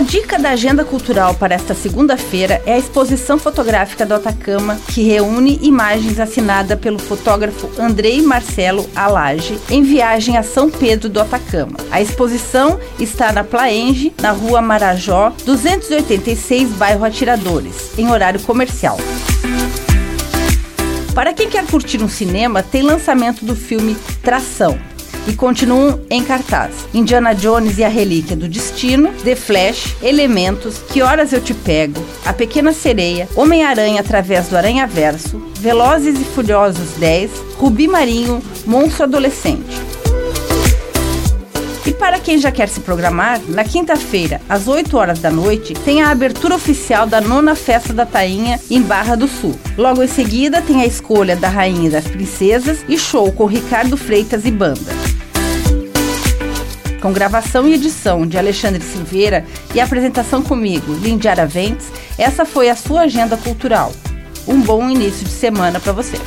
A dica da agenda cultural para esta segunda-feira é a exposição fotográfica do Atacama, que reúne imagens assinadas pelo fotógrafo Andrei Marcelo Alage em viagem a São Pedro do Atacama. A exposição está na Plaenge, na rua Marajó, 286, bairro Atiradores, em horário comercial. Para quem quer curtir um cinema, tem lançamento do filme Tração e continuam em cartaz. Indiana Jones e a Relíquia do Destino, The Flash, Elementos, Que Horas Eu Te Pego, A Pequena Sereia, Homem-Aranha através do Aranha Verso, Velozes e Furiosos 10, Rubi Marinho, Monstro Adolescente. E para quem já quer se programar, na quinta-feira, às 8 horas da noite, tem a abertura oficial da nona Festa da Tainha em Barra do Sul. Logo em seguida, tem a escolha da Rainha e das Princesas e show com Ricardo Freitas e banda. Com gravação e edição de Alexandre Silveira e apresentação comigo, Lindy Araventes, essa foi a sua agenda cultural. Um bom início de semana para você.